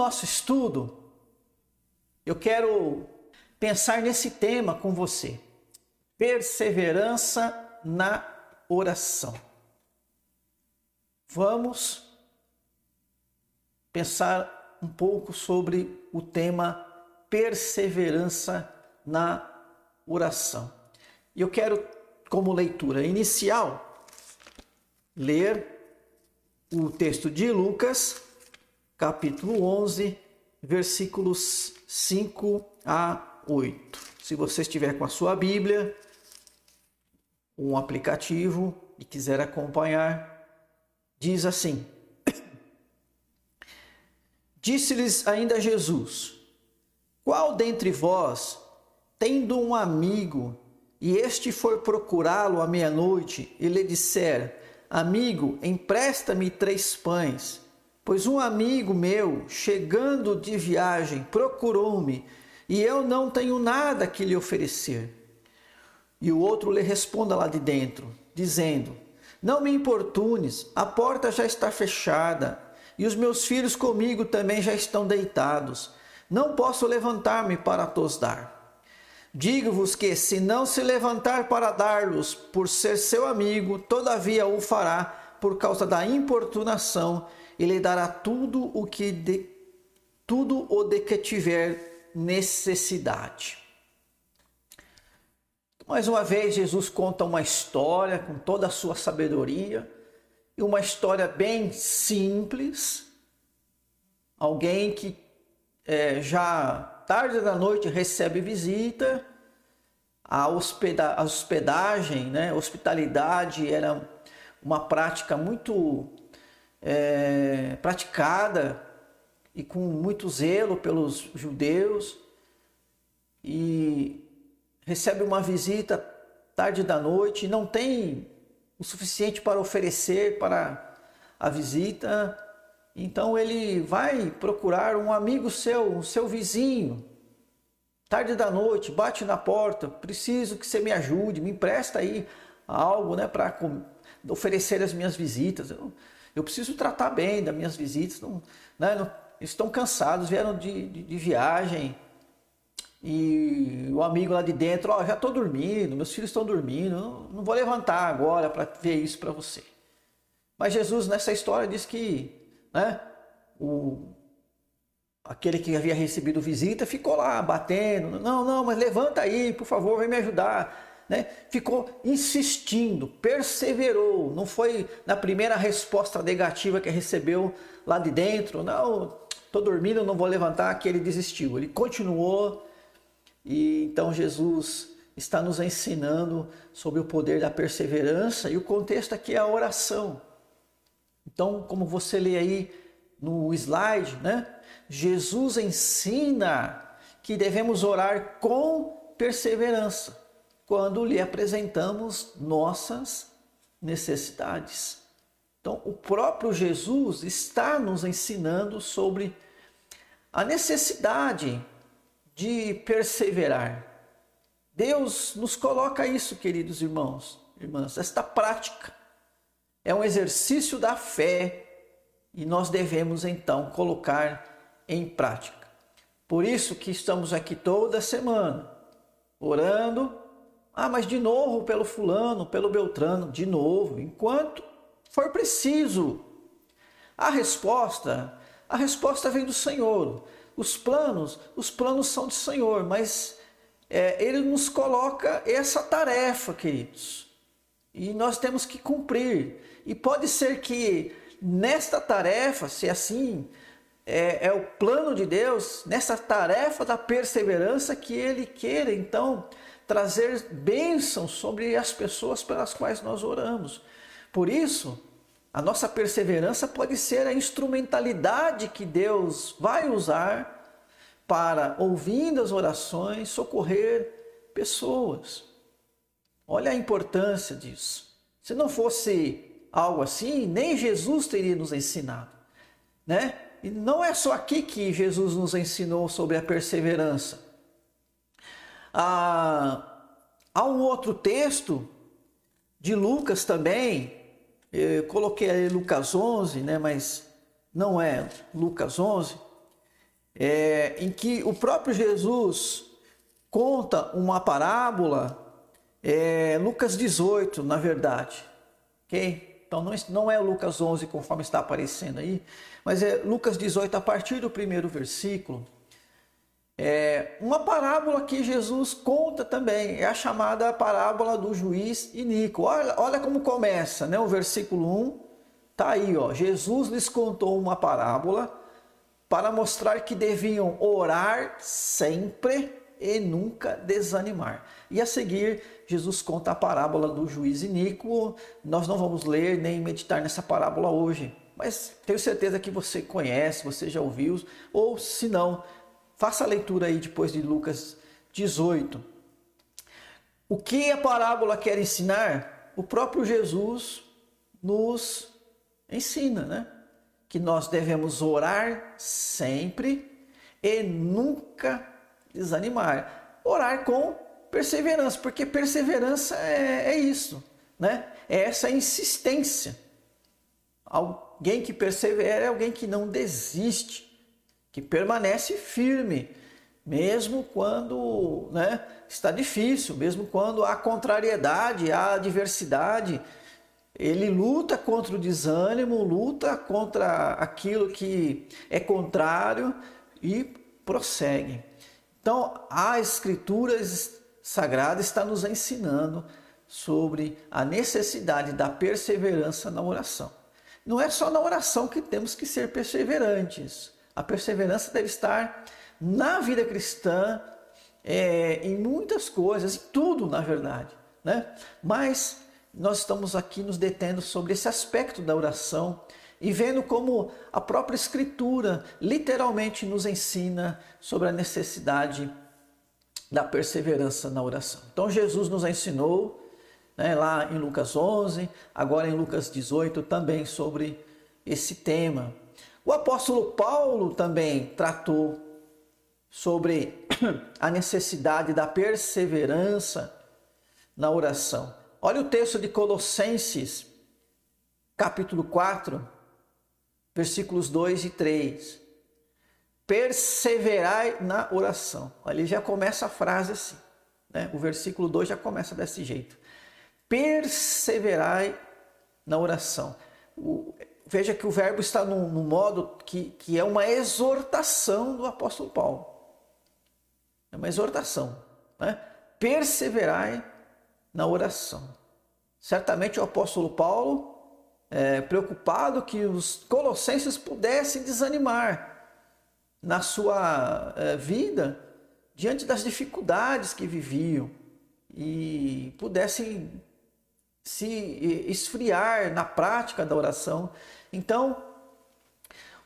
nosso estudo, eu quero pensar nesse tema com você: perseverança na oração. Vamos pensar um pouco sobre o tema perseverança na oração. E eu quero, como leitura inicial, ler o texto de Lucas, capítulo 11, versículos 5 a 8. Se você estiver com a sua Bíblia, um aplicativo e quiser acompanhar, diz assim: Disse-lhes ainda Jesus: Qual dentre vós, tendo um amigo, e este for procurá-lo à meia-noite, e lhe disser: Amigo, empresta-me três pães, pois um amigo meu, chegando de viagem, procurou-me, e eu não tenho nada que lhe oferecer. E o outro lhe responda lá de dentro, dizendo: Não me importunes, a porta já está fechada e os meus filhos comigo também já estão deitados. Não posso levantar-me para tos dar. Digo-vos que, se não se levantar para dar-los por ser seu amigo, todavia o fará por causa da importunação e lhe dará tudo o que de, tudo o de que tiver necessidade. Mais uma vez, Jesus conta uma história com toda a sua sabedoria e uma história bem simples. Alguém que é, já tarde da noite recebe visita, a, hospeda a hospedagem, né, hospitalidade era uma prática muito é, praticada e com muito zelo pelos judeus e recebe uma visita tarde da noite, não tem o suficiente para oferecer para a visita. Então ele vai procurar um amigo seu, um seu vizinho. Tarde da noite, bate na porta, preciso que você me ajude, me empresta aí algo, né, para oferecer as minhas visitas. Eu, eu, preciso tratar bem das minhas visitas. Não, né, não, estão cansados, vieram de, de, de viagem, e o amigo lá de dentro, ó, oh, já estou dormindo, meus filhos estão dormindo, não, não vou levantar agora para ver isso para você. Mas Jesus nessa história diz que, né, o aquele que havia recebido visita ficou lá batendo, não, não, mas levanta aí, por favor, vem me ajudar, né? Ficou insistindo, perseverou, não foi na primeira resposta negativa que recebeu lá de dentro, não, estou dormindo, não vou levantar, que ele desistiu. Ele continuou e então Jesus está nos ensinando sobre o poder da perseverança e o contexto aqui é a oração. Então, como você lê aí no slide, né? Jesus ensina que devemos orar com perseverança quando lhe apresentamos nossas necessidades. Então, o próprio Jesus está nos ensinando sobre a necessidade de perseverar. Deus nos coloca isso, queridos irmãos, irmãs, esta prática é um exercício da fé e nós devemos então colocar em prática. Por isso que estamos aqui toda semana orando. Ah, mas de novo pelo fulano, pelo Beltrano, de novo, enquanto for preciso. A resposta, a resposta vem do Senhor. Os planos, os planos são do Senhor, mas é, Ele nos coloca essa tarefa, queridos. E nós temos que cumprir. E pode ser que nesta tarefa, se assim é, é o plano de Deus, nessa tarefa da perseverança, que Ele queira então trazer bênçãos sobre as pessoas pelas quais nós oramos. Por isso, a nossa perseverança pode ser a instrumentalidade que Deus vai usar para, ouvindo as orações, socorrer pessoas. Olha a importância disso. Se não fosse algo assim, nem Jesus teria nos ensinado, né? E não é só aqui que Jesus nos ensinou sobre a perseverança. Ah, há um outro texto de Lucas também, eu coloquei aí Lucas 11, né, mas não é Lucas 11, é, em que o próprio Jesus conta uma parábola, é, Lucas 18, na verdade, ok? Então não, não é Lucas 11 conforme está aparecendo aí, mas é Lucas 18 a partir do primeiro versículo. É uma parábola que Jesus conta também, é a chamada parábola do juiz iníquo. Olha, olha como começa, né? O versículo 1 tá aí, ó. Jesus lhes contou uma parábola para mostrar que deviam orar sempre e nunca desanimar. E a seguir, Jesus conta a parábola do juiz iníquo. Nós não vamos ler nem meditar nessa parábola hoje, mas tenho certeza que você conhece, você já ouviu, ou se não, Faça a leitura aí depois de Lucas 18. O que a parábola quer ensinar? O próprio Jesus nos ensina, né? Que nós devemos orar sempre e nunca desanimar. Orar com perseverança, porque perseverança é, é isso, né? É essa insistência. Alguém que persevera é alguém que não desiste que permanece firme, mesmo quando né, está difícil, mesmo quando há contrariedade, há adversidade. Ele luta contra o desânimo, luta contra aquilo que é contrário e prossegue. Então, a Escritura Sagrada está nos ensinando sobre a necessidade da perseverança na oração. Não é só na oração que temos que ser perseverantes. A perseverança deve estar na vida cristã, é, em muitas coisas, em tudo, na verdade. Né? Mas nós estamos aqui nos detendo sobre esse aspecto da oração e vendo como a própria Escritura literalmente nos ensina sobre a necessidade da perseverança na oração. Então Jesus nos ensinou né, lá em Lucas 11, agora em Lucas 18 também sobre esse tema. O apóstolo Paulo também tratou sobre a necessidade da perseverança na oração. Olha o texto de Colossenses, capítulo 4, versículos 2 e 3. Perseverai na oração. Ali já começa a frase assim. Né? O versículo 2 já começa desse jeito. Perseverai na oração. O, veja que o verbo está no modo que, que é uma exortação do apóstolo Paulo. É uma exortação. Né? Perseverai na oração. Certamente o apóstolo Paulo, é, preocupado que os colossenses pudessem desanimar na sua é, vida diante das dificuldades que viviam e pudessem se esfriar na prática da oração. Então,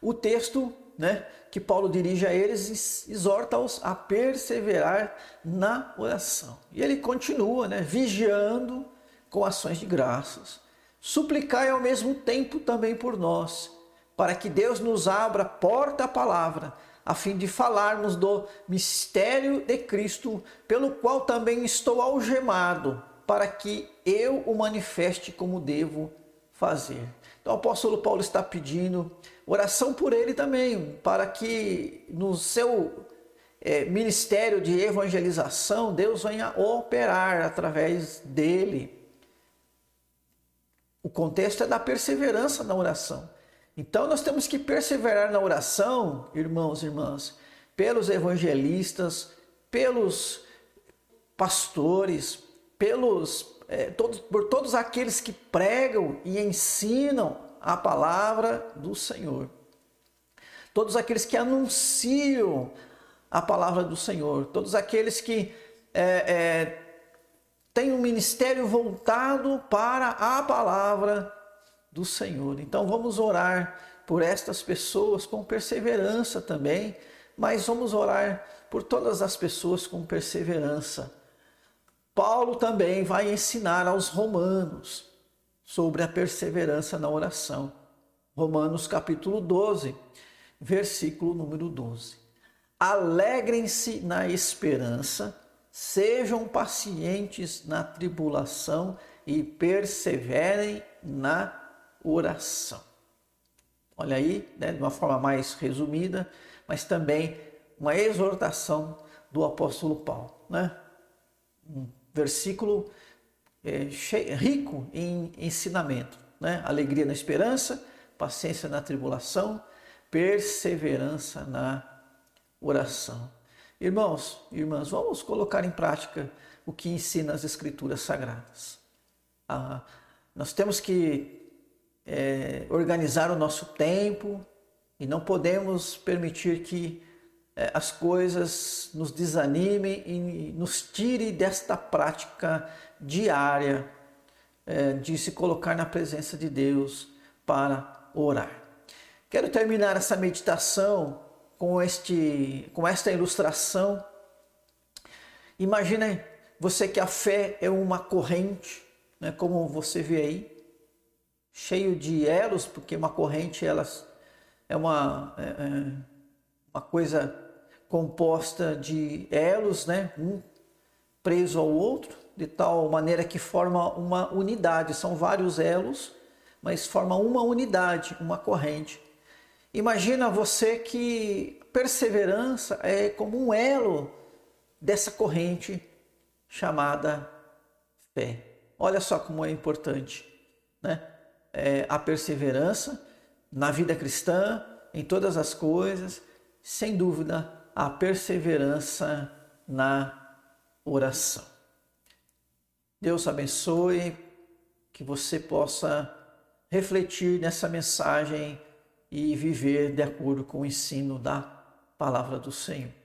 o texto né, que Paulo dirige a eles exorta-os a perseverar na oração. E ele continua, né, vigiando com ações de graças. Suplicai ao mesmo tempo também por nós, para que Deus nos abra porta à palavra, a fim de falarmos do mistério de Cristo, pelo qual também estou algemado para que eu o manifeste como devo fazer. Então o apóstolo Paulo está pedindo oração por ele também, para que no seu é, ministério de evangelização Deus venha operar através dele. O contexto é da perseverança na oração. Então nós temos que perseverar na oração, irmãos e irmãs, pelos evangelistas, pelos pastores, pelos, é, todos, por todos aqueles que pregam e ensinam a palavra do Senhor. Todos aqueles que anunciam a palavra do Senhor. Todos aqueles que é, é, têm um ministério voltado para a palavra do Senhor. Então vamos orar por estas pessoas com perseverança também, mas vamos orar por todas as pessoas com perseverança Paulo também vai ensinar aos romanos sobre a perseverança na oração. Romanos capítulo 12, versículo número 12. Alegrem-se na esperança, sejam pacientes na tribulação e perseverem na oração. Olha aí, né, de uma forma mais resumida, mas também uma exortação do apóstolo Paulo, né? Um versículo é, cheio, rico em ensinamento, né? Alegria na esperança, paciência na tribulação, perseverança na oração. Irmãos, irmãs, vamos colocar em prática o que ensina as Escrituras Sagradas. Ah, nós temos que é, organizar o nosso tempo e não podemos permitir que as coisas nos desanimem e nos tire desta prática diária é, de se colocar na presença de Deus para orar. Quero terminar essa meditação com, este, com esta ilustração. Imagine você que a fé é uma corrente, né, como você vê aí, cheio de elos, porque uma corrente elas é uma, é, é uma coisa composta de elos, né, um preso ao outro, de tal maneira que forma uma unidade. São vários elos, mas forma uma unidade, uma corrente. Imagina você que perseverança é como um elo dessa corrente chamada fé. Olha só como é importante, né? É, a perseverança na vida cristã, em todas as coisas, sem dúvida, a perseverança na oração. Deus abençoe, que você possa refletir nessa mensagem e viver de acordo com o ensino da palavra do Senhor.